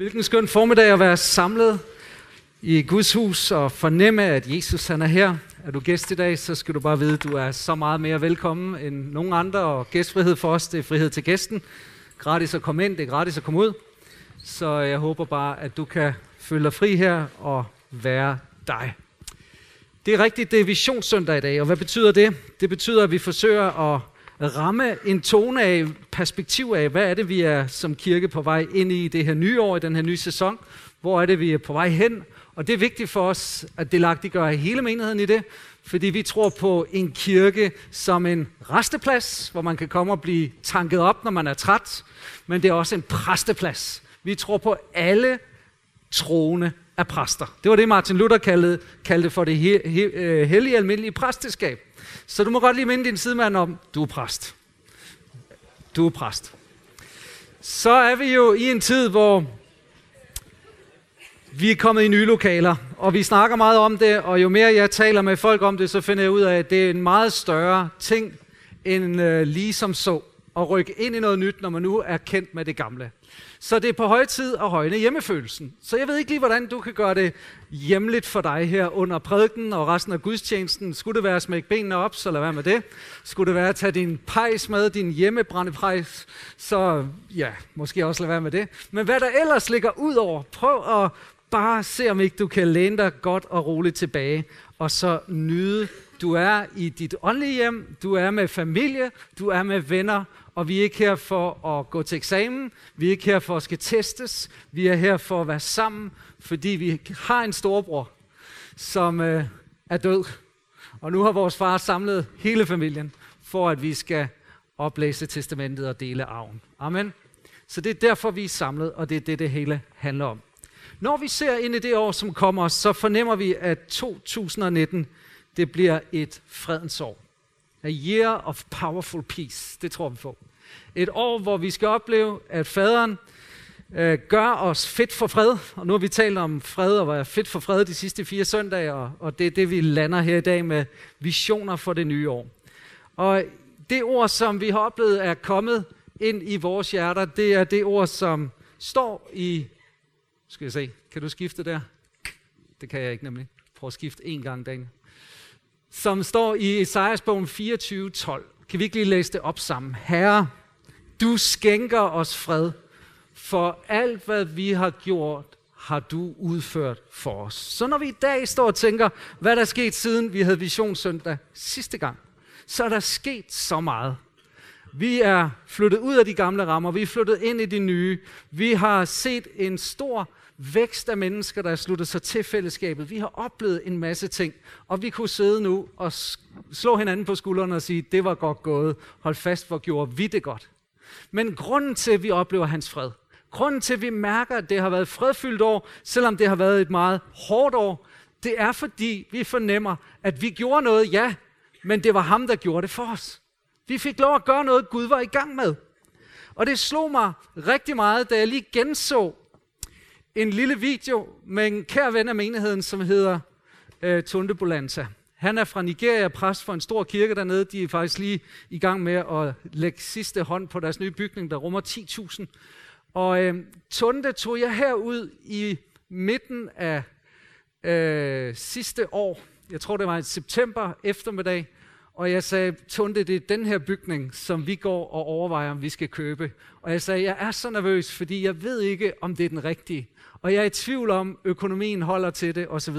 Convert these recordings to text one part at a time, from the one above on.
Hvilken skøn formiddag at være samlet i Guds hus og fornemme, at Jesus han er her. Er du gæst i dag, så skal du bare vide, at du er så meget mere velkommen end nogen andre. Og gæstfrihed for os, det er frihed til gæsten. Gratis at komme ind, det er gratis at komme ud. Så jeg håber bare, at du kan føle dig fri her og være dig. Det er rigtigt, det er visionssøndag i dag, og hvad betyder det? Det betyder, at vi forsøger at ramme en tone af, perspektiv af, hvad er det, vi er som kirke på vej ind i det her nye år, i den her nye sæson. Hvor er det, vi er på vej hen? Og det er vigtigt for os, at det gør hele menigheden i det, fordi vi tror på en kirke som en resteplads, hvor man kan komme og blive tanket op, når man er træt, men det er også en præsteplads. Vi tror på alle troende af præster. Det var det, Martin Luther kaldede, kaldte for det he, he, øh, hellige almindelige præsteskab. Så du må godt lige minde din sidemand om, du er præst. Du er præst. Så er vi jo i en tid, hvor vi er kommet i nye lokaler, og vi snakker meget om det, og jo mere jeg taler med folk om det, så finder jeg ud af, at det er en meget større ting, end øh, lige som så, at rykke ind i noget nyt, når man nu er kendt med det gamle. Så det er på høj tid at højne hjemmefølelsen. Så jeg ved ikke lige, hvordan du kan gøre det hjemligt for dig her under prædiken og resten af gudstjenesten. Skulle det være at smække benene op, så lad være med det. Skulle det være at tage din pejs med, din hjemmebrændepejs, så ja, måske også lad være med det. Men hvad der ellers ligger ud over, prøv at bare se, om ikke du kan læne dig godt og roligt tilbage, og så nyde. Du er i dit åndelige hjem, du er med familie, du er med venner, og vi er ikke her for at gå til eksamen, vi er ikke her for at skal testes, vi er her for at være sammen, fordi vi har en storbror, som øh, er død. Og nu har vores far samlet hele familien, for at vi skal oplæse testamentet og dele arven. Amen. Så det er derfor, vi er samlet, og det er det, det hele handler om. Når vi ser ind i det år, som kommer, så fornemmer vi, at 2019, det bliver et fredens år. A year of powerful peace. Det tror vi på. Et år, hvor vi skal opleve, at faderen øh, gør os fedt for fred. Og nu har vi talt om fred og være fedt for fred de sidste fire søndage, og, og det er det, vi lander her i dag med visioner for det nye år. Og det ord, som vi har oplevet, er kommet ind i vores hjerter, det er det ord, som står i... Skal jeg se, kan du skifte der? Det kan jeg ikke nemlig. Prøv at skifte en gang, Daniel som står i Esajas bogen 24:12. Kan vi ikke lige læse det op sammen? Herre, du skænker os fred, for alt hvad vi har gjort, har du udført for os. Så når vi i dag står og tænker, hvad der er sket siden vi havde visionssøndag sidste gang, så er der sket så meget. Vi er flyttet ud af de gamle rammer, vi er flyttet ind i de nye. Vi har set en stor vækst af mennesker, der er sluttet sig til fællesskabet. Vi har oplevet en masse ting, og vi kunne sidde nu og slå hinanden på skuldrene og sige, det var godt gået. Hold fast, hvor gjorde vi det godt. Men grunden til, at vi oplever hans fred, grunden til, at vi mærker, at det har været et fredfyldt år, selvom det har været et meget hårdt år, det er fordi, vi fornemmer, at vi gjorde noget, ja, men det var ham, der gjorde det for os. Vi fik lov at gøre noget, Gud var i gang med. Og det slog mig rigtig meget, da jeg lige genså en lille video med en kær ven af menigheden, som hedder øh, Tunde Bolanta. Han er fra Nigeria, præst for en stor kirke dernede. De er faktisk lige i gang med at lægge sidste hånd på deres nye bygning, der rummer 10.000. Og øh, Tunde tog jeg herud i midten af øh, sidste år. Jeg tror, det var i september eftermiddag. Og jeg sagde, Tunde, det er den her bygning, som vi går og overvejer, om vi skal købe. Og jeg sagde, jeg er så nervøs, fordi jeg ved ikke, om det er den rigtige og jeg er i tvivl om, økonomien holder til det, osv.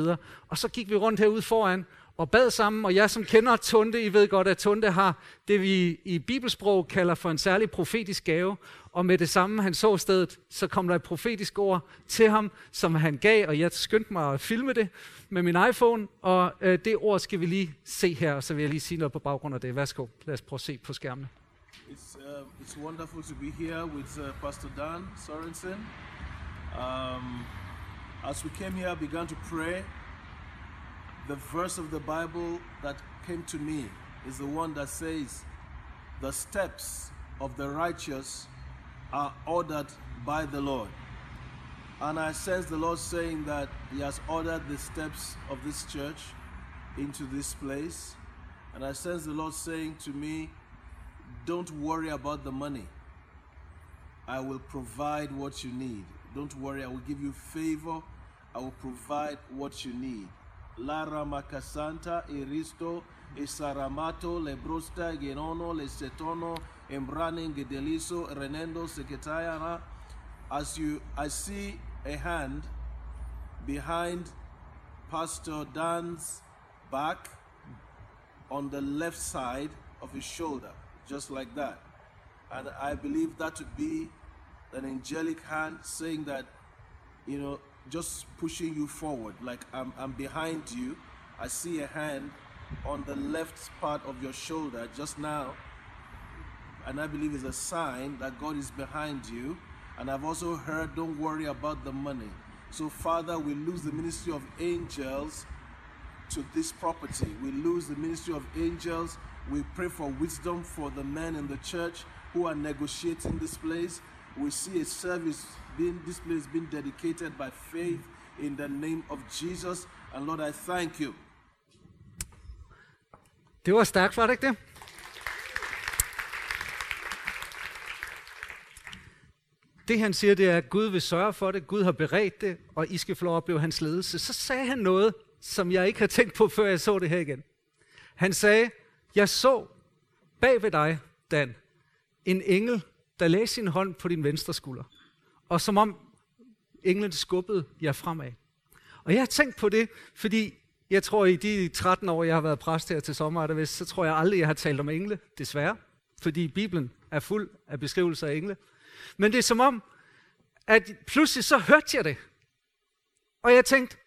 Og så gik vi rundt herude foran og bad sammen, og jeg som kender Tunde, I ved godt, at Tunde har det, vi i bibelsprog kalder for en særlig profetisk gave, og med det samme, han så stedet, så kom der et profetisk ord til ham, som han gav, og jeg skyndte mig at filme det med min iPhone, og øh, det ord skal vi lige se her, og så vil jeg lige sige noget på baggrund af det. Værsgo, lad os prøve at se på skærmene. It's, uh, it's wonderful to be here with uh, Pastor Dan Sorensen. Um, as we came here, I began to pray. The verse of the Bible that came to me is the one that says, The steps of the righteous are ordered by the Lord. And I sense the Lord saying that He has ordered the steps of this church into this place. And I sense the Lord saying to me, Don't worry about the money. I will provide what you need Don't worry, I will give you favor. I will provide what you need. Lara Macasanta, Eristo, Esaramato, Lebrosta, Genono, Lesetono, Embrane, Gedeliso, Renendo, Seketayana. As you, I see a hand behind Pastor Dan's back on the left side of his shoulder, just like that. And I believe that to be an angelic hand saying that, you know, just pushing you forward, like I'm, I'm behind you. I see a hand on the left part of your shoulder just now. And I believe it's a sign that God is behind you. And I've also heard, don't worry about the money. So, Father, we lose the ministry of angels to this property. We lose the ministry of angels. We pray for wisdom for the men in the church who are negotiating this place. We see a service been this place been dedicated by faith in the name of Jesus. And Lord, I thank you. Det var stærkt, var det ikke det? Det han siger, det er, at Gud vil sørge for det, Gud har beredt det, og I skal få lov at opleve hans ledelse. Så sagde han noget, som jeg ikke har tænkt på, før jeg så det her igen. Han sagde, jeg så bag ved dig, Dan, en engel, der lagde sin hånd på din venstre skulder. Og som om englen skubbede jer fremad. Og jeg har tænkt på det, fordi jeg tror, i de 13 år, jeg har været præst her til sommer, der vist, så tror jeg aldrig, jeg har talt om engle, desværre. Fordi Bibelen er fuld af beskrivelser af engle. Men det er som om, at pludselig så hørte jeg det. Og jeg tænkte,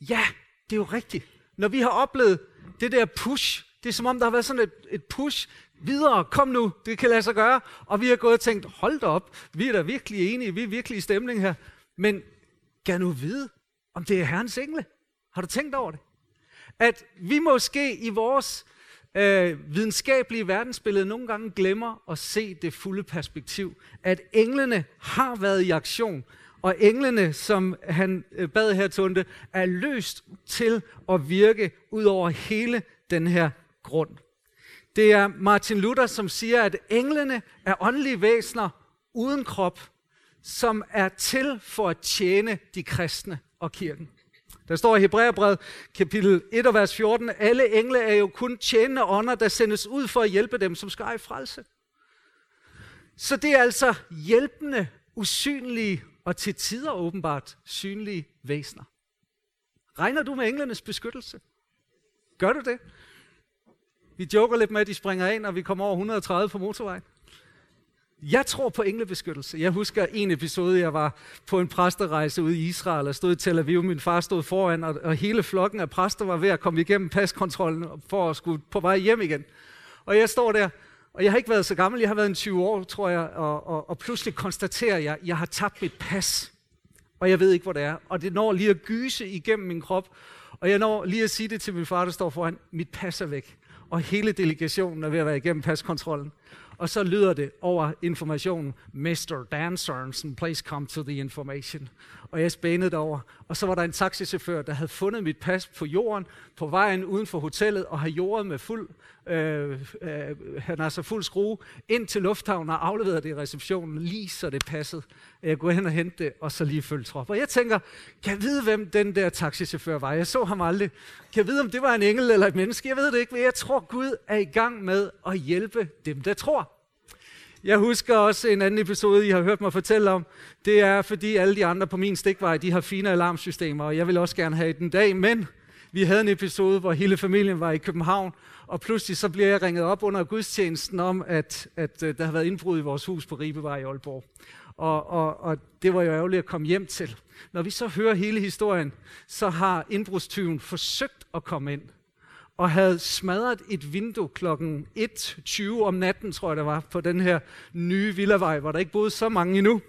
ja, det er jo rigtigt. Når vi har oplevet det der push, det er som om, der har været sådan et, et push videre, kom nu, det kan lade sig gøre. Og vi har gået og tænkt, hold da op, vi er da virkelig enige, vi er virkelig i stemning her. Men kan nu vide, om det er Herrens engle? Har du tænkt over det? At vi måske i vores øh, videnskabelige verdensbillede nogle gange glemmer at se det fulde perspektiv. At englene har været i aktion, og englene, som han øh, bad her Tunde, er løst til at virke ud over hele den her grund. Det er Martin Luther, som siger, at englene er åndelige væsener uden krop, som er til for at tjene de kristne og kirken. Der står i Hebræerbrevet kapitel 1 og vers 14, alle engle er jo kun tjenende ånder, der sendes ud for at hjælpe dem, som skal i frelse. Så det er altså hjælpende, usynlige og til tider åbenbart synlige væsener. Regner du med englenes beskyttelse? Gør du det? Vi joker lidt med, at de springer ind, og vi kommer over 130 på motorvejen. Jeg tror på englebeskyttelse. Jeg husker en episode, jeg var på en præsterejse ude i Israel og stod i Tel Aviv. Min far stod foran, og, og hele flokken af præster var ved at komme igennem paskontrollen for at skulle på vej hjem igen. Og jeg står der, og jeg har ikke været så gammel, jeg har været en 20 år, tror jeg, og, og, og pludselig konstaterer jeg, at jeg har tabt mit pas. Og jeg ved ikke, hvor det er. Og det når lige at gyse igennem min krop. Og jeg når lige at sige det til min far, der står foran, mit pas er væk. Og hele delegationen er ved at være igennem paskontrollen. Og så lyder det over informationen, Mr. Dan Sørensen, please come to the information. Og jeg spænede derover. og så var der en taxichauffør, der havde fundet mit pas på jorden, på vejen uden for hotellet, og har jordet med fuld, øh, øh, han har så fuld skrue, ind til lufthavnen og afleveret det i receptionen, lige så det passede. Jeg går hen og hente det, og så lige følge trop. Og jeg tænker, kan jeg vide, hvem den der taxichauffør var? Jeg så ham aldrig. Kan jeg vide, om det var en engel eller et menneske? Jeg ved det ikke, men jeg tror, Gud er i gang med at hjælpe dem, der tror. Jeg husker også en anden episode, I har hørt mig fortælle om. Det er, fordi alle de andre på min stikvej, de har fine alarmsystemer, og jeg vil også gerne have den dag. Men vi havde en episode, hvor hele familien var i København, og pludselig så bliver jeg ringet op under gudstjenesten om, at, at øh, der har været indbrud i vores hus på Ribevej i Aalborg. Og, og, og det var jo ærgerligt at komme hjem til. Når vi så hører hele historien, så har indbrudstyven forsøgt at komme ind og havde smadret et vindue klokken 1.20 om natten, tror jeg det var, på den her nye villavej, hvor der ikke boede så mange endnu.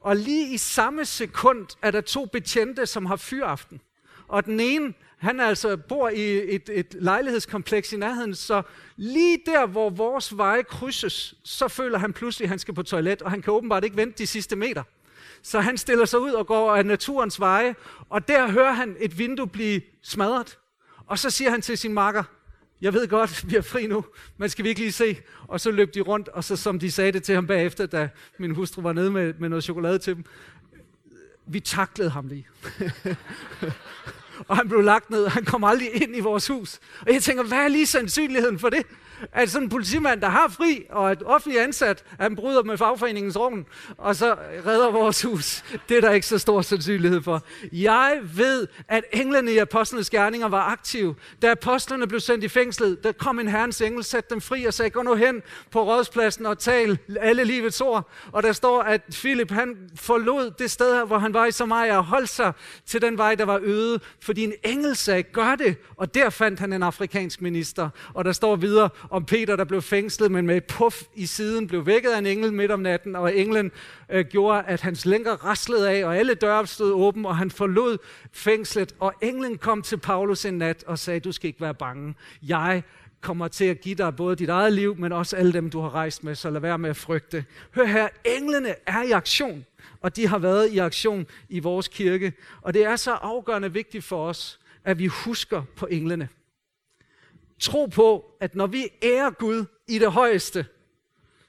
Og lige i samme sekund er der to betjente, som har fyraften. Og den ene, han altså bor i et, et lejlighedskompleks i nærheden, så lige der, hvor vores veje krydses, så føler han pludselig, at han skal på toilet, og han kan åbenbart ikke vente de sidste meter. Så han stiller sig ud og går af naturens veje, og der hører han et vindue blive smadret. Og så siger han til sin makker, jeg ved godt, vi er fri nu, men skal vi ikke lige se? Og så løb de rundt, og så som de sagde det til ham bagefter, da min hustru var nede med, med noget chokolade til dem, vi taklede ham lige. og han blev lagt ned, og han kom aldrig ind i vores hus. Og jeg tænker, hvad er lige sandsynligheden for det? At sådan en politimand, der har fri og et offentlig ansat, han bryder med fagforeningens ovn, og så redder vores hus. Det er der ikke så stor sandsynlighed for. Jeg ved, at englene i apostlenes gerninger var aktive. Da apostlene blev sendt i fængslet, der kom en herrens engel, satte dem fri og sagde, gå nu hen på rådspladsen og tal alle livets ord. Og der står, at Philip han forlod det sted her, hvor han var i Samaria og holdt sig til den vej, der var øde, fordi en engel sagde, gør det. Og der fandt han en afrikansk minister. Og der står videre, om Peter, der blev fængslet, men med et puff i siden blev vækket af en engel midt om natten, og englen øh, gjorde, at hans lænker raslede af, og alle døre stod åben, og han forlod fængslet. Og englen kom til Paulus en nat og sagde, du skal ikke være bange. Jeg kommer til at give dig både dit eget liv, men også alle dem, du har rejst med, så lad være med at frygte. Hør her, englene er i aktion, og de har været i aktion i vores kirke. Og det er så afgørende vigtigt for os, at vi husker på englene tro på, at når vi ærer Gud i det højeste,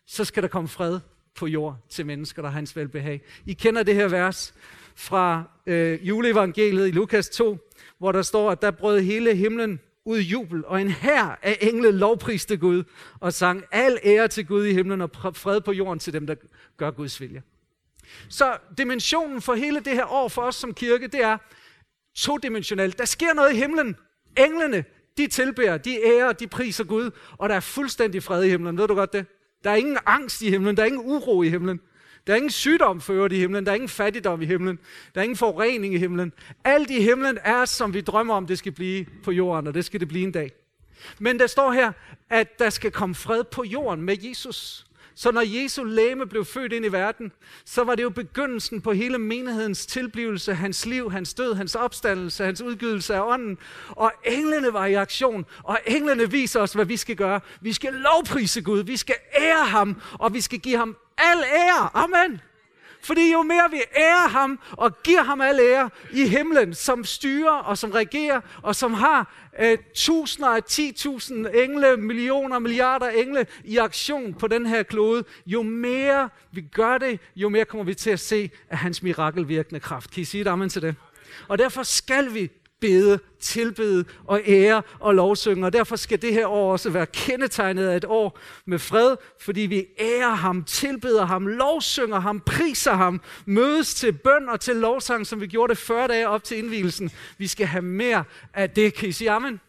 så skal der komme fred på jord til mennesker, der har hans velbehag. I kender det her vers fra øh, juleevangeliet i Lukas 2, hvor der står, at der brød hele himlen ud i jubel, og en hær af engle lovpriste Gud og sang al ære til Gud i himlen og fred på jorden til dem, der gør Guds vilje. Så dimensionen for hele det her år for os som kirke, det er todimensionelt. Der sker noget i himlen. Englene, de tilbærer, de ærer, de priser Gud, og der er fuldstændig fred i himlen. Ved du godt det? Der er ingen angst i himlen, der er ingen uro i himlen. Der er ingen sygdom ført i himlen, der er ingen fattigdom i himlen, der er ingen forurening i himlen. Alt i himlen er, som vi drømmer om, det skal blive på jorden, og det skal det blive en dag. Men der står her, at der skal komme fred på jorden med Jesus. Så når Jesu læme blev født ind i verden, så var det jo begyndelsen på hele menighedens tilblivelse, hans liv, hans død, hans opstandelse, hans udgivelse af ånden. Og englene var i aktion, og englene viser os, hvad vi skal gøre. Vi skal lovprise Gud, vi skal ære ham, og vi skal give ham al ære. Amen. Fordi jo mere vi ærer ham og giver ham al ære i himlen, som styrer og som regerer og som har øh, tusinder af 10.000 engle, millioner, milliarder engle i aktion på den her klode, jo mere vi gør det, jo mere kommer vi til at se af hans mirakelvirkende kraft. Kan I sige et amen til det? Og derfor skal vi bede, tilbede og ære og lovsynge. Og derfor skal det her år også være kendetegnet af et år med fred, fordi vi ærer ham, tilbeder ham, lovsynger ham, priser ham, mødes til bøn og til lovsang, som vi gjorde det 40 dage op til indvielsen. Vi skal have mere af det. Kan I sige amen?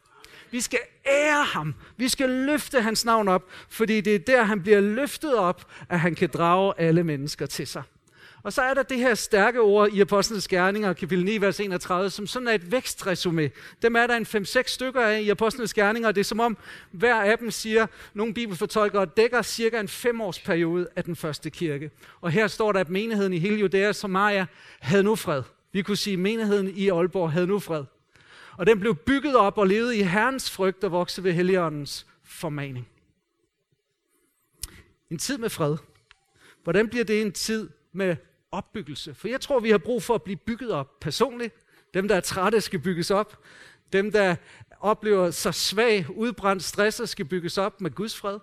Vi skal ære ham. Vi skal løfte hans navn op, fordi det er der, han bliver løftet op, at han kan drage alle mennesker til sig. Og så er der det her stærke ord i Apostlenes Gerninger, kapitel 9, vers 31, som sådan er et vækstresumé. Dem er der en 5-6 stykker af i Apostlenes Gerninger, og det er som om hver af dem siger, nogle bibelfortolkere dækker cirka en femårsperiode af den første kirke. Og her står der, at menigheden i hele Judæa og Samaria havde nu fred. Vi kunne sige, at menigheden i Aalborg havde nu fred. Og den blev bygget op og levede i Herrens frygt og voksede ved Helligåndens formaning. En tid med fred. Hvordan bliver det en tid med opbyggelse. For jeg tror, vi har brug for at blive bygget op personligt. Dem, der er trætte, skal bygges op. Dem, der oplever sig svag, udbrændt, stresset, skal bygges op med Guds fred.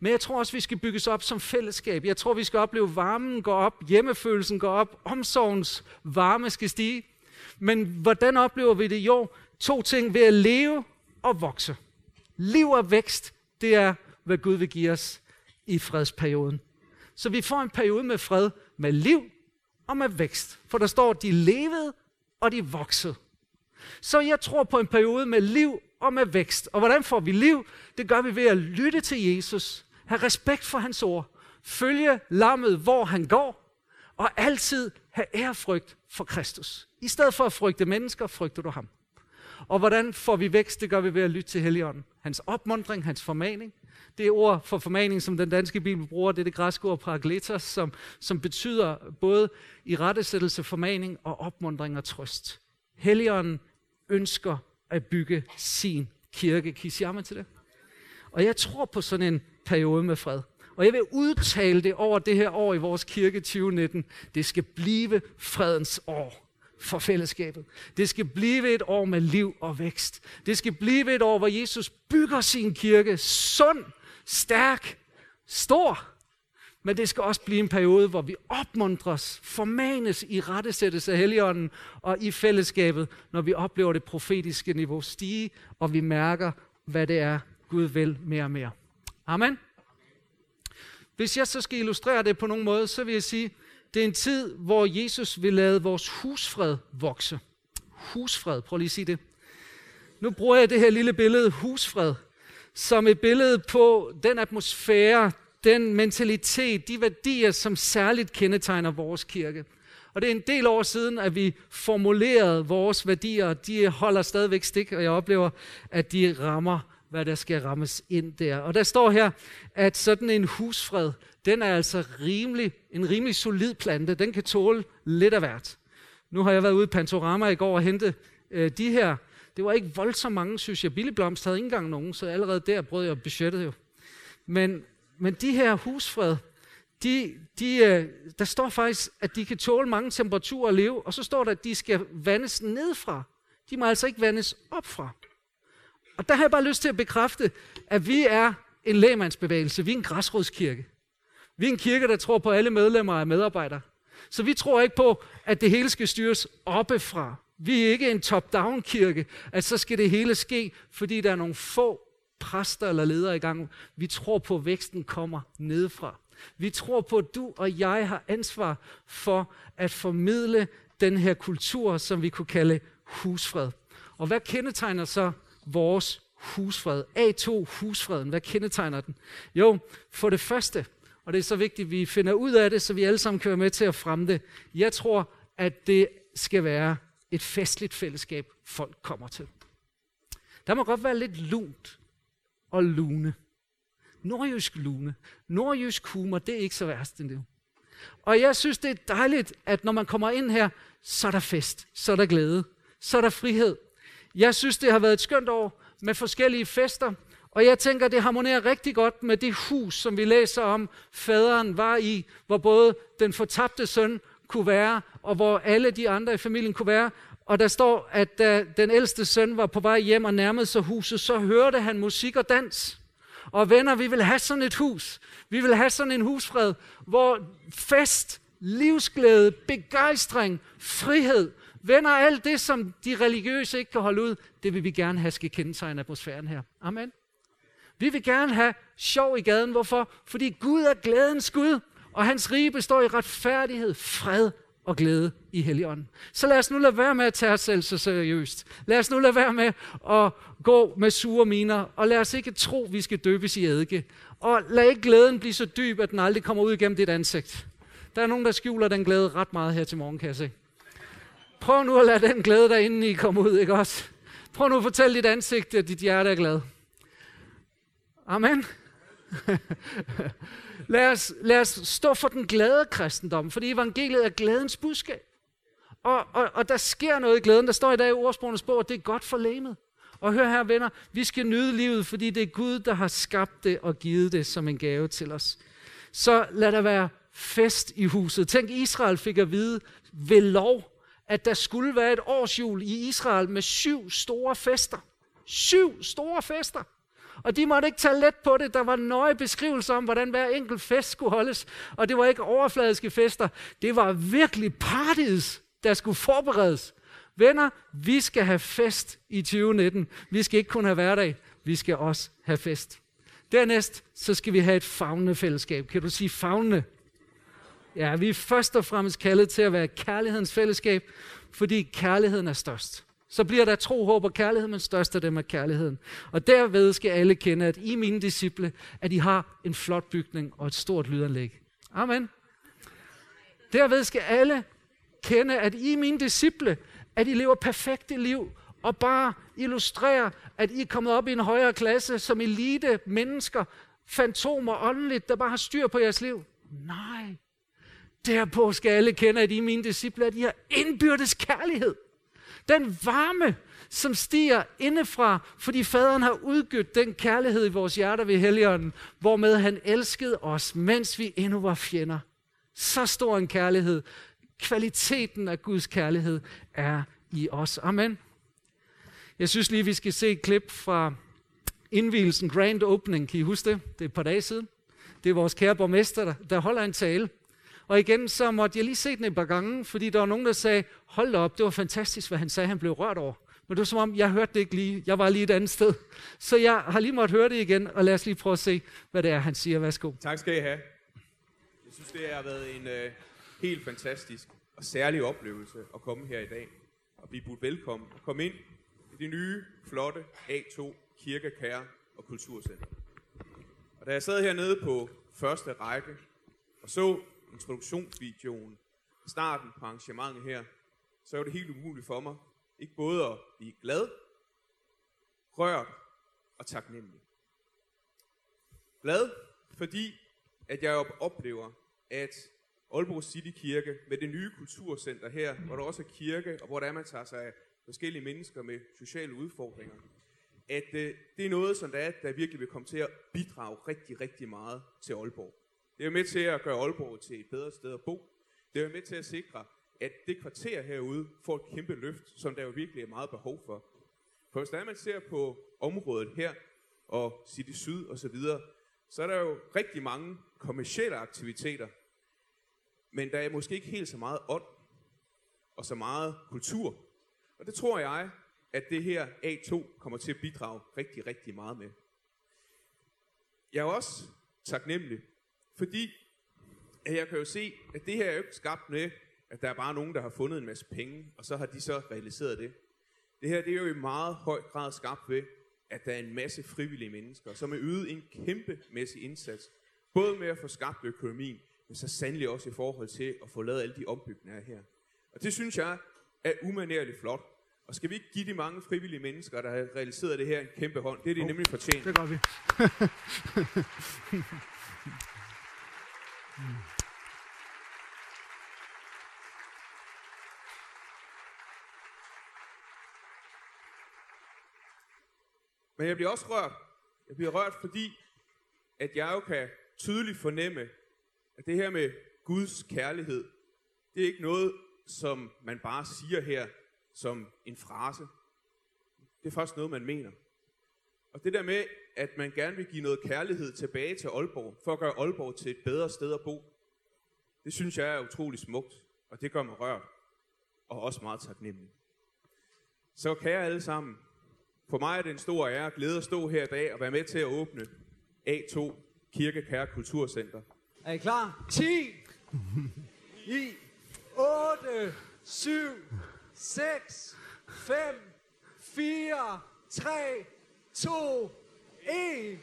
Men jeg tror også, vi skal bygges op som fællesskab. Jeg tror, vi skal opleve, varmen går op, hjemmefølelsen går op, omsorgens varme skal stige. Men hvordan oplever vi det? Jo, to ting ved at leve og vokse. Liv og vækst, det er, hvad Gud vil give os i fredsperioden. Så vi får en periode med fred, med liv og med vækst. For der står, de levede, og de voksede. Så jeg tror på en periode med liv og med vækst. Og hvordan får vi liv? Det gør vi ved at lytte til Jesus, have respekt for hans ord, følge lammet, hvor han går, og altid have ærefrygt for Kristus. I stedet for at frygte mennesker, frygter du ham. Og hvordan får vi vækst? Det gør vi ved at lytte til Helligånden. Hans opmundring, hans formaning. Det ord for formaning, som den danske bibel bruger, det er det græske ord paragletos, som, som betyder både i rettesættelse, formaning og opmundring og trøst. Helligånden ønsker at bygge sin kirke. Kan I sige til det? Og jeg tror på sådan en periode med fred. Og jeg vil udtale det over det her år i vores kirke 2019. Det skal blive fredens år for fællesskabet. Det skal blive et år med liv og vækst. Det skal blive et år, hvor Jesus bygger sin kirke sund, stærk, stor, Men det skal også blive en periode, hvor vi opmuntres, formanes i rettesættelse af Helligånden og i fællesskabet, når vi oplever det profetiske niveau stige, og vi mærker, hvad det er, Gud vil mere og mere. Amen. Hvis jeg så skal illustrere det på nogen måde, så vil jeg sige, det er en tid, hvor Jesus vil lade vores husfred vokse. Husfred, prøv lige at sige det. Nu bruger jeg det her lille billede, husfred, som et billede på den atmosfære, den mentalitet, de værdier, som særligt kendetegner vores kirke. Og det er en del år siden, at vi formulerede vores værdier. De holder stadigvæk stik, og jeg oplever, at de rammer, hvad der skal rammes ind der. Og der står her, at sådan en husfred, den er altså rimelig, en rimelig solid plante. Den kan tåle lidt af hvert. Nu har jeg været ude i Pantorama i går og hente øh, de her. Det var ikke voldsomt mange, synes jeg. Billigblomst havde ikke engang nogen, så allerede der brød jeg budgettet jo. Men, men de her husfred, de, de, øh, der står faktisk, at de kan tåle mange temperaturer at leve, og så står der, at de skal vandes nedfra. De må altså ikke vandes opfra. Og der har jeg bare lyst til at bekræfte, at vi er en lægmandsbevægelse, Vi er en græsrodskirke. Vi er en kirke, der tror på, at alle medlemmer er medarbejdere. Så vi tror ikke på, at det hele skal styres oppefra. Vi er ikke en top-down kirke, at så skal det hele ske, fordi der er nogle få præster eller ledere i gang. Vi tror på, at væksten kommer nedefra. Vi tror på, at du og jeg har ansvar for at formidle den her kultur, som vi kunne kalde husfred. Og hvad kendetegner så vores husfred? A2 husfreden, hvad kendetegner den? Jo, for det første, og det er så vigtigt, at vi finder ud af det, så vi alle sammen kan være med til at fremme det. Jeg tror, at det skal være et festligt fællesskab, folk kommer til. Der må godt være lidt lunt og lune. Nordjysk lune. Nordjysk humor, det er ikke så værst end det. Og jeg synes, det er dejligt, at når man kommer ind her, så er der fest, så er der glæde, så er der frihed. Jeg synes, det har været et skønt år med forskellige fester, og jeg tænker, det harmonerer rigtig godt med det hus, som vi læser om, faderen var i, hvor både den fortabte søn kunne være, og hvor alle de andre i familien kunne være. Og der står, at da den ældste søn var på vej hjem og nærmede sig huset, så hørte han musik og dans. Og venner, vi vil have sådan et hus. Vi vil have sådan en husfred, hvor fest, livsglæde, begejstring, frihed, venner, alt det, som de religiøse ikke kan holde ud, det vil vi gerne have skal kendetegne atmosfæren her. Amen. Vi vil gerne have sjov i gaden. Hvorfor? Fordi Gud er glædens Gud, og hans rige består i retfærdighed, fred og glæde i Helligånden. Så lad os nu lade være med at tage os selv så seriøst. Lad os nu lade være med at gå med sure miner, og lad os ikke tro, at vi skal døbes i eddike. Og lad ikke glæden blive så dyb, at den aldrig kommer ud igennem dit ansigt. Der er nogen, der skjuler den glæde ret meget her til morgen, kan jeg se. Prøv nu at lade den glæde derinde i komme ud, ikke også? Prøv nu at fortælle dit ansigt, at dit hjerte er glad. Amen. lad, os, lad os stå for den glade kristendom, fordi evangeliet er glædens budskab. Og, og, og der sker noget i glæden. Der står i dag i ordsprogenes bog, at det er godt for læmet. Og hør her, venner, vi skal nyde livet, fordi det er Gud, der har skabt det og givet det som en gave til os. Så lad der være fest i huset. Tænk, Israel fik at vide ved lov, at der skulle være et årsjul i Israel med syv store fester. Syv store fester. Og de måtte ikke tage let på det. Der var nøje beskrivelser om, hvordan hver enkelt fest skulle holdes. Og det var ikke overfladiske fester. Det var virkelig parties, der skulle forberedes. Venner, vi skal have fest i 2019. Vi skal ikke kun have hverdag, vi skal også have fest. Dernæst, så skal vi have et fagnende fællesskab. Kan du sige fagnende? Ja, vi er først og fremmest kaldet til at være kærlighedens fællesskab, fordi kærligheden er størst så bliver der tro, håb og kærlighed, men størst af dem er kærligheden. Og derved skal alle kende, at I mine disciple, at I har en flot bygning og et stort lydanlæg. Amen. Derved skal alle kende, at I mine disciple, at I lever perfekte liv, og bare illustrerer, at I er kommet op i en højere klasse som elite mennesker, fantomer åndeligt, der bare har styr på jeres liv. Nej. Derpå skal alle kende, at I mine disciple, at I har indbyrdes kærlighed. Den varme, som stiger indefra, fordi faderen har udgydt den kærlighed i vores hjerter ved Helligånden, hvormed han elskede os, mens vi endnu var fjender. Så stor en kærlighed. Kvaliteten af Guds kærlighed er i os. Amen. Jeg synes lige, vi skal se et klip fra indvielsen Grand Opening. Kan I huske det? Det er et par dage siden. Det er vores kære borgmester, der holder en tale. Og igen, så måtte jeg lige se den et par gange, fordi der var nogen, der sagde, hold op, det var fantastisk, hvad han sagde, han blev rørt over. Men det var som om, jeg hørte det ikke lige. Jeg var lige et andet sted. Så jeg har lige måttet høre det igen, og lad os lige prøve at se, hvad det er, han siger. Værsgo. Tak skal I have. Jeg synes, det har været en øh, helt fantastisk og særlig oplevelse at komme her i dag og blive budt velkommen og komme ind i det nye, flotte A2 Kirkekære og Kulturcenter. Og da jeg sad hernede på første række og så introduktionsvideoen, starten på arrangementet her, så var det helt umuligt for mig ikke både at blive glad, rørt og taknemmelig. Glad, fordi at jeg oplever, at Aalborg City Kirke med det nye kulturcenter her, hvor der også er kirke, og hvor der er, man tager sig af forskellige mennesker med sociale udfordringer, at øh, det er noget, som der, er, der virkelig vil komme til at bidrage rigtig, rigtig meget til Aalborg. Det er med til at gøre Aalborg til et bedre sted at bo. Det er med til at sikre, at det kvarter herude får et kæmpe løft, som der jo virkelig er meget behov for. For hvis der man ser på området her, og City Syd og så videre, så er der jo rigtig mange kommersielle aktiviteter, men der er måske ikke helt så meget ånd og så meget kultur. Og det tror jeg, at det her A2 kommer til at bidrage rigtig, rigtig meget med. Jeg er også taknemmelig, fordi at jeg kan jo se, at det her er jo ikke skabt med, at der er bare nogen, der har fundet en masse penge, og så har de så realiseret det. Det her det er jo i meget høj grad skabt ved, at der er en masse frivillige mennesker, som har ydet en kæmpemæssig indsats, både med at få skabt økonomien, men så sandelig også i forhold til at få lavet alle de ombygninger her. Og det synes jeg er umanerligt flot. Og skal vi ikke give de mange frivillige mennesker, der har realiseret det her, en kæmpe hånd? Det er de oh, nemlig fortjent. Det gør vi. Mm. Men jeg bliver også rørt. Jeg bliver rørt, fordi at jeg jo kan tydeligt fornemme, at det her med Guds kærlighed, det er ikke noget, som man bare siger her som en frase. Det er faktisk noget, man mener. Og det der med, at man gerne vil give noget kærlighed tilbage til Aalborg, for at gøre Aalborg til et bedre sted at bo, det synes jeg er utrolig smukt, og det gør mig rørt, og også meget taknemmelig. Så kære alle sammen, for mig er det en stor ære og glæde at stå her i dag og være med til at åbne A2 Kirkekær Kulturcenter. Er I klar? 10, 9, 8, 7, 6, 5, 4, 3, 2, en.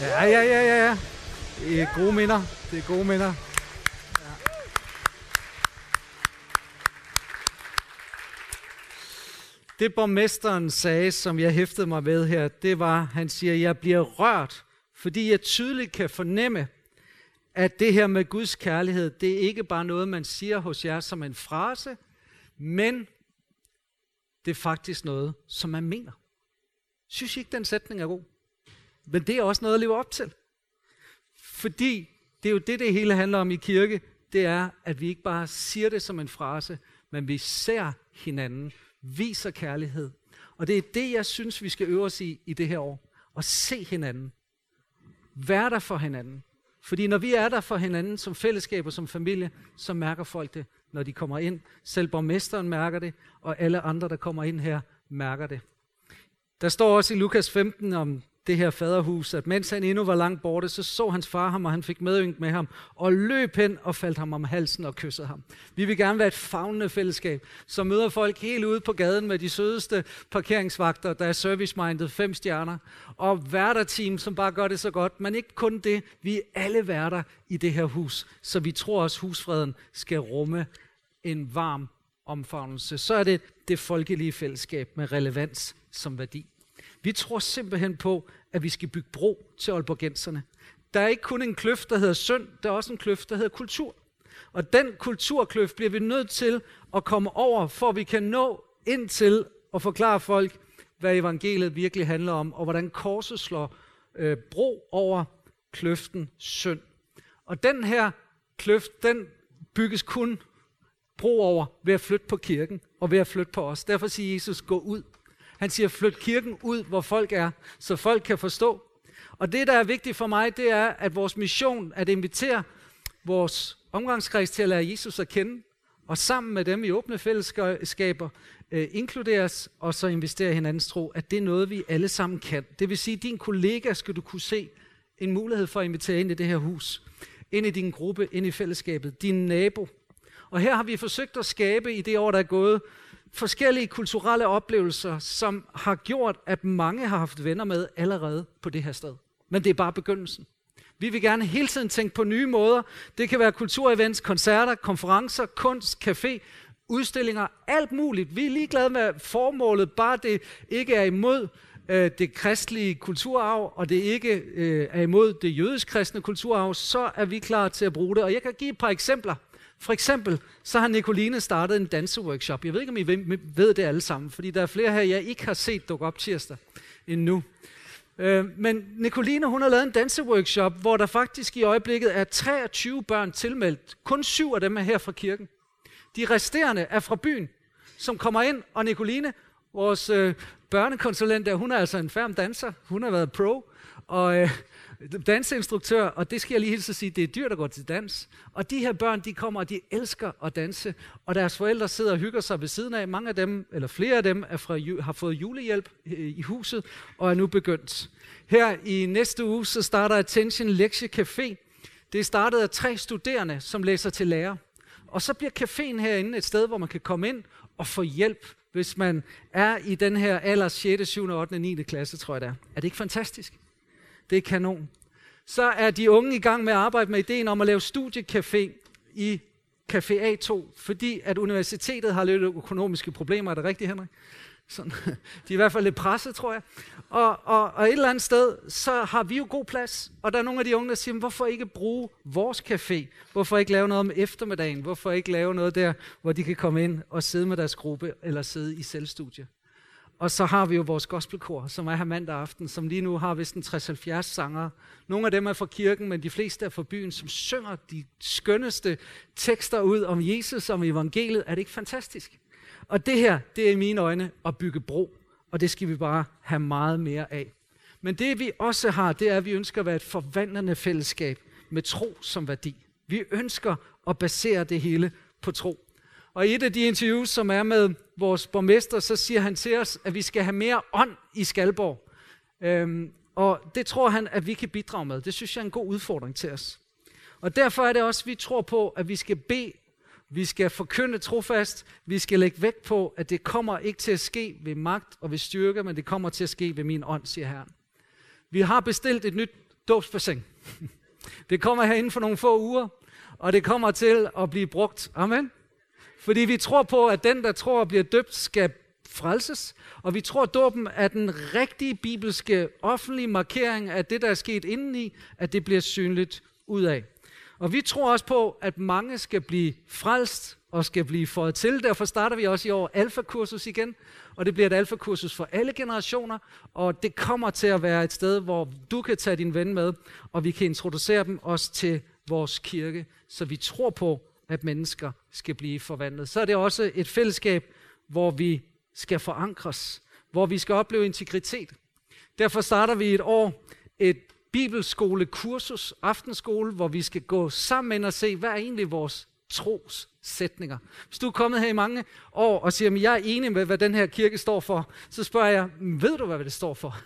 Ja, ja, ja, ja, ja. Det er gode minder. Det er gode minder. Det borgmesteren sagde, som jeg hæftede mig ved her, det var, han siger, jeg bliver rørt, fordi jeg tydeligt kan fornemme, at det her med Guds kærlighed, det er ikke bare noget, man siger hos jer som en frase, men det er faktisk noget, som man mener. Synes I ikke, den sætning er god? Men det er også noget at leve op til. Fordi det er jo det, det hele handler om i kirke, det er, at vi ikke bare siger det som en frase, men vi ser hinanden viser kærlighed. Og det er det, jeg synes, vi skal øve os i i det her år. At se hinanden. Vær der for hinanden. Fordi når vi er der for hinanden som fællesskab og som familie, så mærker folk det, når de kommer ind. Selv borgmesteren mærker det, og alle andre, der kommer ind her, mærker det. Der står også i Lukas 15 om det her faderhus, at mens han endnu var langt borte, så så hans far ham, og han fik medynk med ham, og løb hen og faldt ham om halsen og kyssede ham. Vi vil gerne være et fagnende fællesskab, som møder folk helt ude på gaden med de sødeste parkeringsvagter, der er service-minded, fem stjerner, og værterteam, som bare gør det så godt. Men ikke kun det, vi er alle værter i det her hus, så vi tror også, husfreden skal rumme en varm omfavnelse. Så er det det folkelige fællesskab med relevans som værdi. Vi tror simpelthen på, at vi skal bygge bro til Aalborgenserne. Der er ikke kun en kløft, der hedder synd, der er også en kløft, der hedder kultur. Og den kulturkløft bliver vi nødt til at komme over, for at vi kan nå ind til at forklare folk, hvad evangeliet virkelig handler om, og hvordan korset slår øh, bro over kløften synd. Og den her kløft, den bygges kun bro over ved at flytte på kirken og ved at flytte på os. Derfor siger Jesus, gå ud han siger, flyt kirken ud, hvor folk er, så folk kan forstå. Og det, der er vigtigt for mig, det er, at vores mission er at invitere vores omgangskreds til at lære Jesus at kende, og sammen med dem i åbne fællesskaber øh, inkluderes og så investere i hinandens tro, at det er noget, vi alle sammen kan. Det vil sige, at din kollega skal du kunne se en mulighed for at invitere ind i det her hus, ind i din gruppe, ind i fællesskabet, din nabo. Og her har vi forsøgt at skabe i det år, der er gået, forskellige kulturelle oplevelser, som har gjort, at mange har haft venner med allerede på det her sted. Men det er bare begyndelsen. Vi vil gerne hele tiden tænke på nye måder. Det kan være kulturevents, koncerter, konferencer, kunst, café, udstillinger, alt muligt. Vi er ligeglade med formålet, bare det ikke er imod øh, det kristlige kulturarv, og det ikke øh, er imod det jødisk-kristne kulturarv, så er vi klar til at bruge det. Og jeg kan give et par eksempler. For eksempel, så har Nicoline startet en danseworkshop. Jeg ved ikke, om I ved det alle sammen, fordi der er flere her, jeg ikke har set dukke op tirsdag endnu. Øh, men Nicoline, hun har lavet en danseworkshop, hvor der faktisk i øjeblikket er 23 børn tilmeldt. Kun syv af dem er her fra kirken. De resterende er fra byen, som kommer ind, og Nicoline, vores øh, børnekonsulent, der, hun er altså en færm danser. Hun har været pro, og øh, danseinstruktør, og det skal jeg lige hilse at sige, det er dyrt at gå til dans. Og de her børn, de kommer, og de elsker at danse, og deres forældre sidder og hygger sig ved siden af. Mange af dem, eller flere af dem, er fra, har fået julehjælp øh, i huset, og er nu begyndt. Her i næste uge, så starter Attention Lecture Café. Det er startet af tre studerende, som læser til lærer. Og så bliver caféen herinde et sted, hvor man kan komme ind og få hjælp, hvis man er i den her alder 6., 7., 8., 9. klasse, tror jeg det er. Er det ikke fantastisk? Det er kanon. Så er de unge i gang med at arbejde med ideen om at lave studiecafé i Café A2, fordi at universitetet har lidt økonomiske problemer. Er det rigtigt, Henrik? Sådan. De er i hvert fald lidt presset, tror jeg. Og, og, og et eller andet sted, så har vi jo god plads. Og der er nogle af de unge, der siger, hvorfor ikke bruge vores café? Hvorfor ikke lave noget om eftermiddagen? Hvorfor ikke lave noget der, hvor de kan komme ind og sidde med deres gruppe, eller sidde i selvstudie? Og så har vi jo vores gospelkor, som er her mandag aften, som lige nu har vist en 60-70 sanger. Nogle af dem er fra kirken, men de fleste er fra byen, som synger de skønneste tekster ud om Jesus, om evangeliet. Er det ikke fantastisk? Og det her, det er i mine øjne at bygge bro, og det skal vi bare have meget mere af. Men det vi også har, det er, at vi ønsker at være et forvandlende fællesskab med tro som værdi. Vi ønsker at basere det hele på tro. Og i et af de interviews, som er med vores borgmester, så siger han til os, at vi skal have mere ånd i Skalborg. Øhm, og det tror han, at vi kan bidrage med. Det synes jeg er en god udfordring til os. Og derfor er det også, at vi tror på, at vi skal bede, vi skal forkynde trofast, vi skal lægge vægt på, at det kommer ikke til at ske ved magt og ved styrke, men det kommer til at ske ved min ånd, siger Herren. Vi har bestilt et nyt dåbsbassin. Det kommer her inden for nogle få uger, og det kommer til at blive brugt. Amen. Fordi vi tror på, at den, der tror og bliver døbt, skal frelses. Og vi tror, at dåben er den rigtige bibelske offentlige markering af det, der er sket indeni, at det bliver synligt ud af. Og vi tror også på, at mange skal blive frelst og skal blive fået til. Derfor starter vi også i år alfakursus igen, og det bliver et alfakursus for alle generationer, og det kommer til at være et sted, hvor du kan tage din ven med, og vi kan introducere dem også til vores kirke, så vi tror på, at mennesker skal blive forvandlet. Så er det også et fællesskab, hvor vi skal forankres, hvor vi skal opleve integritet. Derfor starter vi et år et bibelskolekursus, aftenskole, hvor vi skal gå sammen og se, hvad er egentlig vores trossætninger. Hvis du er kommet her i mange år og siger, at jeg er enig med, hvad den her kirke står for, så spørger jeg, ved du, hvad det står for?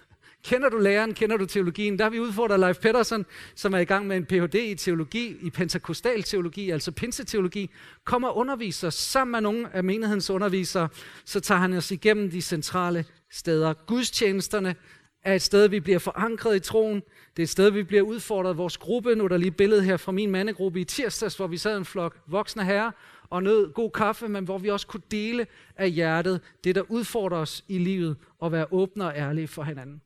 Kender du læreren? Kender du teologien? Der har vi udfordret Leif Pedersen, som er i gang med en Ph.D. i teologi, i pentakostal teologi, altså pinseteologi. Kom og underviser sammen med nogle af menighedens undervisere, så tager han os igennem de centrale steder. Gudstjenesterne er et sted, vi bliver forankret i troen. Det er et sted, vi bliver udfordret. Vores gruppe, nu er der lige et billede her fra min mandegruppe i tirsdags, hvor vi sad en flok voksne herrer og nød god kaffe, men hvor vi også kunne dele af hjertet det, der udfordrer os i livet, og være åbne og ærlige for hinanden.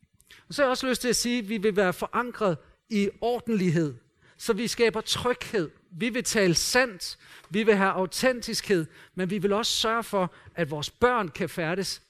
Og så har jeg også lyst til at sige, at vi vil være forankret i ordentlighed, så vi skaber tryghed. Vi vil tale sandt, vi vil have autentiskhed, men vi vil også sørge for, at vores børn kan færdes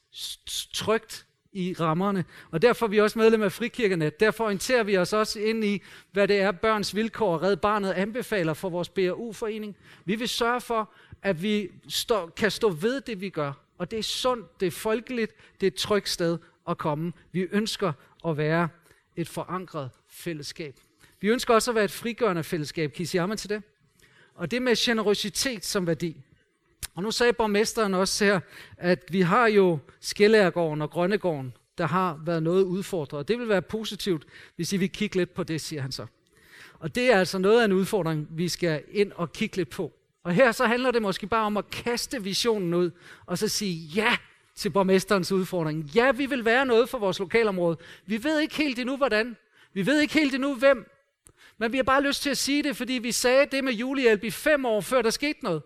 trygt i rammerne. Og derfor er vi også medlem af frikirkerne. Derfor orienterer vi os også ind i, hvad det er, børns vilkår og Red Barnet anbefaler for vores BRU-forening. Vi vil sørge for, at vi stå, kan stå ved det, vi gør. Og det er sundt, det er folkeligt, det er et trygt sted at komme. Vi ønsker at være et forankret fællesskab. Vi ønsker også at være et frigørende fællesskab. Kan I sige amen til det? Og det med generøsitet som værdi. Og nu sagde borgmesteren også her, at vi har jo Skellærgården og Grønnegården, der har været noget udfordret. Og det vil være positivt, hvis I vil kigge lidt på det, siger han så. Og det er altså noget af en udfordring, vi skal ind og kigge lidt på. Og her så handler det måske bare om at kaste visionen ud, og så sige ja til borgmesterens udfordring. Ja, vi vil være noget for vores lokalområde. Vi ved ikke helt endnu, hvordan. Vi ved ikke helt endnu, hvem. Men vi har bare lyst til at sige det, fordi vi sagde det med julehjælp i fem år, før der skete noget.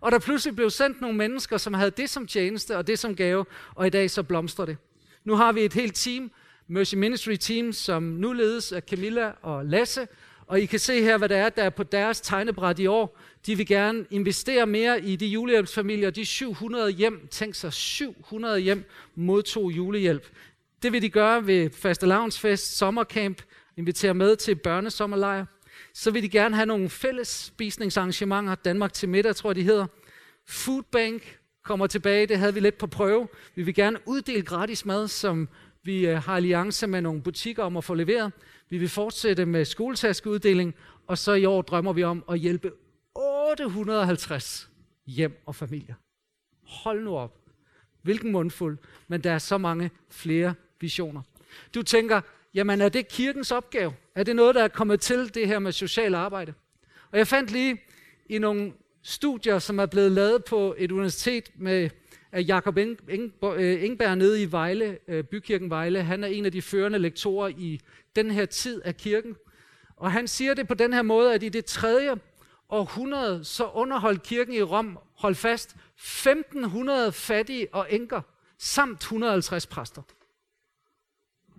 Og der pludselig blev sendt nogle mennesker, som havde det som tjeneste og det som gave, og i dag så blomstrer det. Nu har vi et helt team, Mercy Ministry Team, som nu ledes af Camilla og Lasse, og I kan se her, hvad der er, der er på deres tegnebræt i år. De vil gerne investere mere i de julehjælpsfamilier. De 700 hjem, tænk sig 700 hjem, modtog julehjælp. Det vil de gøre ved fastelavnsfest, sommercamp, invitere med til børnesommerlejr. Så vil de gerne have nogle fælles spisningsarrangementer. Danmark til middag, tror jeg, de hedder. Foodbank kommer tilbage, det havde vi lidt på prøve. Vi vil gerne uddele gratis mad, som vi øh, har alliance med nogle butikker om at få leveret. Vi vil fortsætte med skoletaskeuddeling, og så i år drømmer vi om at hjælpe 850 hjem og familier. Hold nu op. Hvilken mundfuld, men der er så mange flere visioner. Du tænker, jamen er det kirkens opgave? Er det noget, der er kommet til, det her med social arbejde? Og jeg fandt lige i nogle studier, som er blevet lavet på et universitet med at Jakob øh, Engberg nede i Vejle, øh, bykirken Vejle. Han er en af de førende lektorer i den her tid af kirken. Og han siger det på den her måde, at i det tredje århundrede, så underholdt kirken i Rom, hold fast, 1500 fattige og enker, samt 150 præster.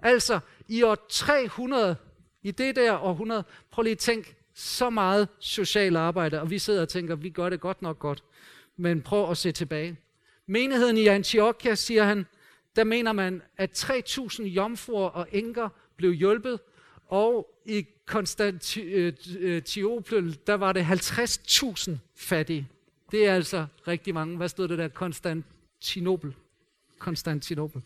Altså, i år 300, i det der århundrede, prøv lige at tænke, så meget socialt arbejde, og vi sidder og tænker, vi gør det godt nok godt. Men prøv at se tilbage. Menigheden i Antiochia, siger han, der mener man, at 3.000 jomfruer og enker blev hjulpet, og i Konstantinopel, øh, øh, der var det 50.000 fattige. Det er altså rigtig mange. Hvad stod det der? Konstantinopel. Konstantinopel.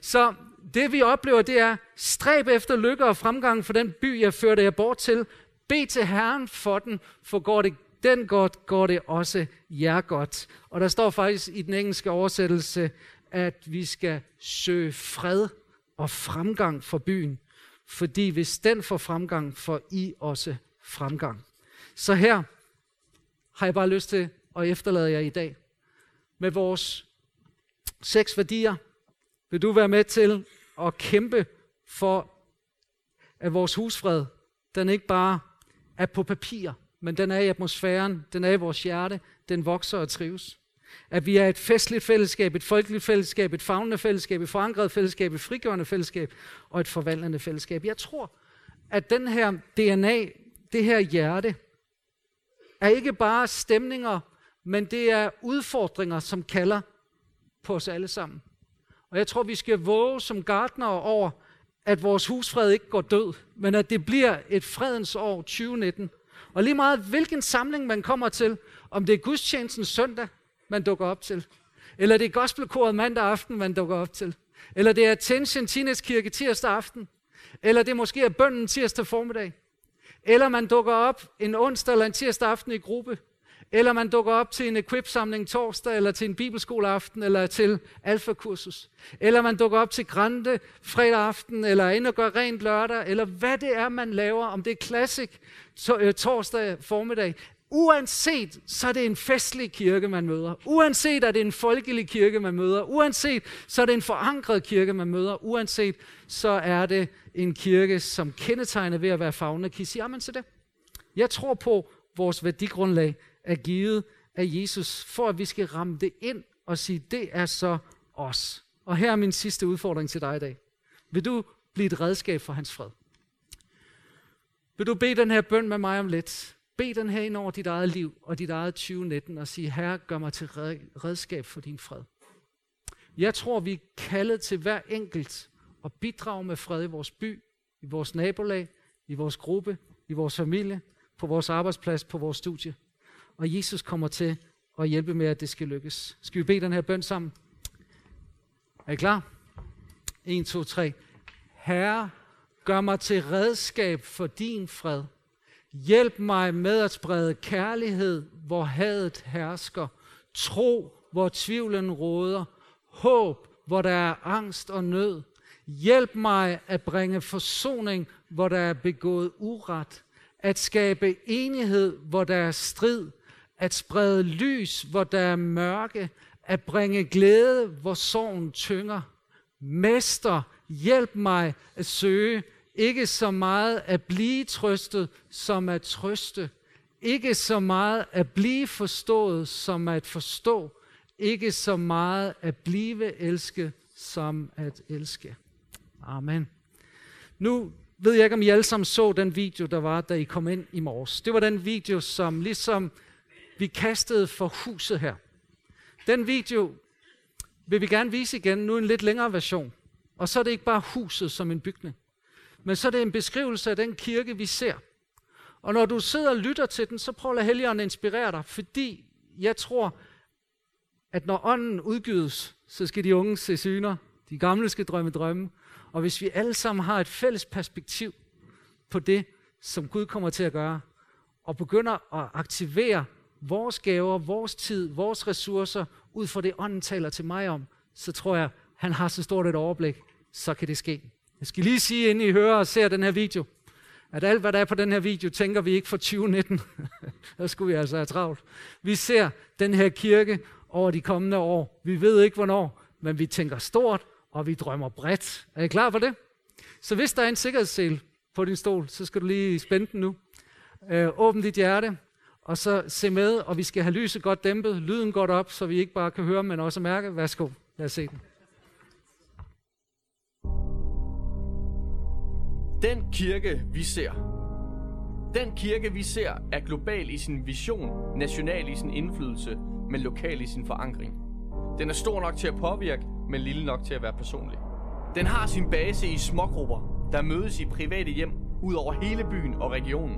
Så det vi oplever, det er, stræb efter lykke og fremgang for den by, jeg førte jer bort til. Bed til Herren for den, for går det den godt, går det også jer godt. Og der står faktisk i den engelske oversættelse, at vi skal søge fred og fremgang for byen. Fordi hvis den får fremgang, får I også fremgang. Så her har jeg bare lyst til at efterlade jer i dag. Med vores seks værdier vil du være med til at kæmpe for, at vores husfred, den ikke bare er på papir, men den er i atmosfæren, den er i vores hjerte, den vokser og trives. At vi er et festligt fællesskab, et folkeligt fællesskab, et fagnende fællesskab, et forankret fællesskab, et frigørende fællesskab og et forvandlende fællesskab. Jeg tror, at den her DNA, det her hjerte, er ikke bare stemninger, men det er udfordringer, som kalder på os alle sammen. Og jeg tror, vi skal våge som gartnere over, at vores husfred ikke går død, men at det bliver et fredens år 2019, og lige meget hvilken samling man kommer til, om det er gudstjenesten søndag, man dukker op til, eller det er gospelkoret mandag aften, man dukker op til, eller det er Attention Teenage tirsdag aften, eller det måske er bønden tirsdag formiddag, eller man dukker op en onsdag eller en tirsdag aften i gruppe, eller man dukker op til en equip-samling torsdag, eller til en bibelskoleaften, eller til alfakursus. Eller man dukker op til Grande fredag aften, eller ind og gør rent lørdag, eller hvad det er, man laver, om det er klassik øh, torsdag formiddag. Uanset, så er det en festlig kirke, man møder. Uanset, er det en folkelig kirke, man møder. Uanset, så er det en forankret kirke, man møder. Uanset, så er det en kirke, som kendetegner ved at være fagende. Kan I sige amen til det? Jeg tror på vores værdigrundlag er givet af Jesus, for at vi skal ramme det ind og sige, det er så os. Og her er min sidste udfordring til dig i dag. Vil du blive et redskab for hans fred? Vil du bede den her bøn med mig om lidt? Bed den her ind over dit eget liv og dit eget 2019 og sige, Herre, gør mig til redskab for din fred. Jeg tror, vi er kaldet til hver enkelt at bidrage med fred i vores by, i vores nabolag, i vores gruppe, i vores familie, på vores arbejdsplads, på vores studie og Jesus kommer til at hjælpe med, at det skal lykkes. Skal vi bede den her bøn sammen? Er I klar? 1, 2, 3. Herre, Gør mig til redskab for din fred. Hjælp mig med at sprede kærlighed, hvor hadet hersker. Tro, hvor tvivlen råder. Håb, hvor der er angst og nød. Hjælp mig at bringe forsoning, hvor der er begået uret. At skabe enighed, hvor der er strid. At sprede lys, hvor der er mørke. At bringe glæde, hvor sorgen tynger. Mester, hjælp mig at søge, ikke så meget at blive trøstet, som at trøste. Ikke så meget at blive forstået, som at forstå. Ikke så meget at blive elsket, som at elske. Amen. Nu ved jeg ikke, om I alle sammen så den video, der var, da I kom ind i morges. Det var den video, som ligesom vi kastede for huset her. Den video vil vi gerne vise igen, nu en lidt længere version. Og så er det ikke bare huset som en bygning, men så er det en beskrivelse af den kirke, vi ser. Og når du sidder og lytter til den, så prøv at lade Helligånden inspirere dig, fordi jeg tror, at når ånden udgydes, så skal de unge se syner, de gamle skal drømme drømme, og hvis vi alle sammen har et fælles perspektiv på det, som Gud kommer til at gøre, og begynder at aktivere vores gaver, vores tid, vores ressourcer, ud fra det ånden taler til mig om, så tror jeg, han har så stort et overblik, så kan det ske. Jeg skal lige sige, inden I hører og ser den her video, at alt, hvad der er på den her video, tænker vi ikke for 2019. der skulle vi altså have travlt. Vi ser den her kirke over de kommende år. Vi ved ikke, hvornår, men vi tænker stort, og vi drømmer bredt. Er I klar på det? Så hvis der er en sikkerhedssel på din stol, så skal du lige spænde den nu. Øh, åbn dit hjerte, og så se med, og vi skal have lyset godt dæmpet, lyden godt op, så vi ikke bare kan høre, men også mærke. Værsgo, lad os se den. Den kirke, vi ser. Den kirke, vi ser, er global i sin vision, national i sin indflydelse, men lokal i sin forankring. Den er stor nok til at påvirke, men lille nok til at være personlig. Den har sin base i smågrupper, der mødes i private hjem ud over hele byen og regionen.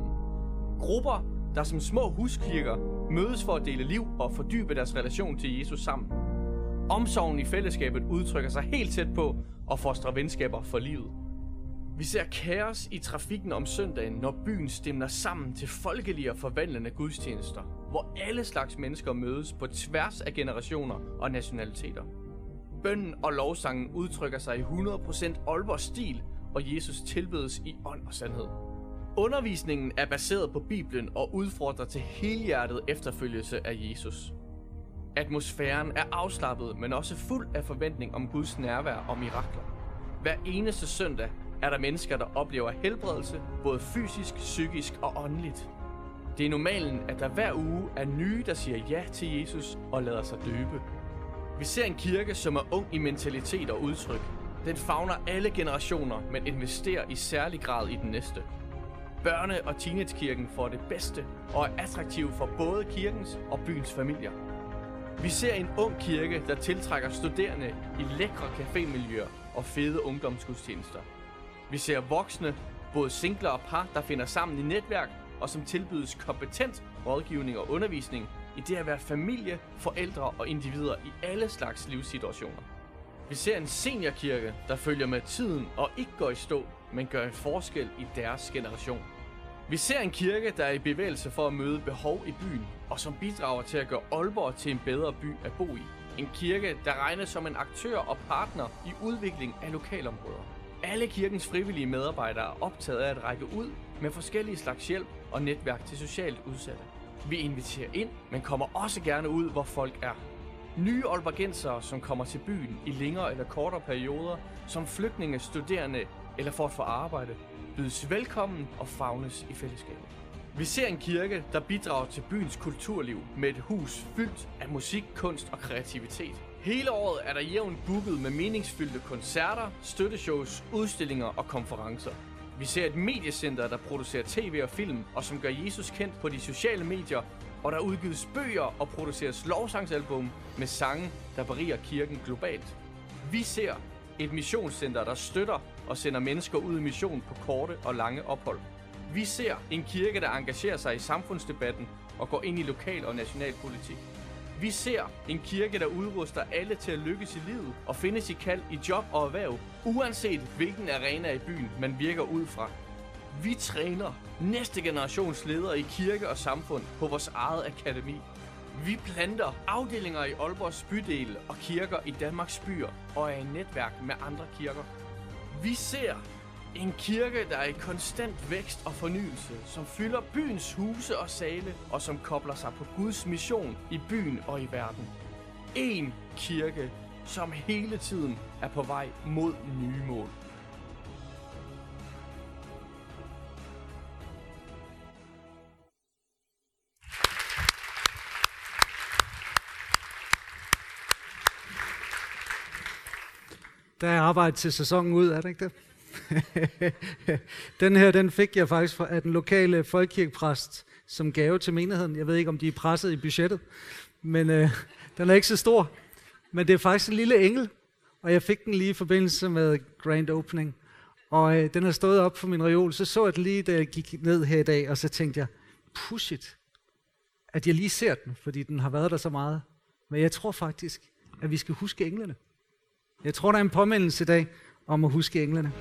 Grupper, der som små huskirker mødes for at dele liv og fordybe deres relation til Jesus sammen. Omsorgen i fællesskabet udtrykker sig helt tæt på og fostrer venskaber for livet. Vi ser kaos i trafikken om søndagen, når byen stemmer sammen til folkelige og forvandlende gudstjenester, hvor alle slags mennesker mødes på tværs af generationer og nationaliteter. Bønnen og lovsangen udtrykker sig i 100% Aalborg stil, og Jesus tilbedes i ånd og sandhed. Undervisningen er baseret på Bibelen og udfordrer til helhjertet efterfølgelse af Jesus. Atmosfæren er afslappet, men også fuld af forventning om Guds nærvær og mirakler. Hver eneste søndag er der mennesker, der oplever helbredelse, både fysisk, psykisk og åndeligt. Det er normalen, at der hver uge er nye, der siger ja til Jesus og lader sig døbe. Vi ser en kirke, som er ung i mentalitet og udtryk. Den favner alle generationer, men investerer i særlig grad i den næste. Børne- og teenagekirken får det bedste og er attraktiv for både kirkens og byens familier. Vi ser en ung kirke, der tiltrækker studerende i lækre cafémiljøer og fede ungdomsgudstjenester. Vi ser voksne, både singler og par, der finder sammen i netværk og som tilbydes kompetent rådgivning og undervisning i det at være familie, forældre og individer i alle slags livssituationer. Vi ser en seniorkirke, der følger med tiden og ikke går i stå, men gør en forskel i deres generation. Vi ser en kirke, der er i bevægelse for at møde behov i byen, og som bidrager til at gøre Aalborg til en bedre by at bo i. En kirke, der regnes som en aktør og partner i udvikling af lokalområder. Alle kirkens frivillige medarbejdere er optaget af at række ud med forskellige slags hjælp og netværk til socialt udsatte. Vi inviterer ind, men kommer også gerne ud, hvor folk er. Nye Aalborgensere, som kommer til byen i længere eller kortere perioder, som flygtninge, studerende eller for at få arbejde, bydes velkommen og fagnes i fællesskabet. Vi ser en kirke, der bidrager til byens kulturliv med et hus fyldt af musik, kunst og kreativitet. Hele året er der jævnt booket med meningsfyldte koncerter, støtteshows, udstillinger og konferencer. Vi ser et mediecenter, der producerer tv og film, og som gør Jesus kendt på de sociale medier, og der udgives bøger og produceres lovsangsalbum med sange, der beriger kirken globalt. Vi ser et missionscenter, der støtter og sender mennesker ud i mission på korte og lange ophold. Vi ser en kirke, der engagerer sig i samfundsdebatten og går ind i lokal og national politik. Vi ser en kirke, der udruster alle til at lykkes i livet og finde sit kald i job og erhverv, uanset hvilken arena i byen man virker ud fra. Vi træner næste generations ledere i kirke og samfund på vores eget akademi. Vi planter afdelinger i Aalborgs bydel og kirker i Danmarks byer og er i netværk med andre kirker. Vi ser en kirke, der er i konstant vækst og fornyelse, som fylder byens huse og sale, og som kobler sig på Guds mission i byen og i verden. En kirke, som hele tiden er på vej mod nye mål. Der er arbejde til sæsonen ud, er det ikke det? den her, den fik jeg faktisk af den lokale folkekirkepræst som gave til menigheden. Jeg ved ikke, om de er presset i budgettet, men øh, den er ikke så stor. Men det er faktisk en lille engel, og jeg fik den lige i forbindelse med grand opening. Og øh, den har stået op for min reol, så så jeg den lige, da jeg gik ned her i dag, og så tænkte jeg, push it, at jeg lige ser den, fordi den har været der så meget. Men jeg tror faktisk, at vi skal huske englene. Jeg tror, der er en påmindelse i dag om at huske englene.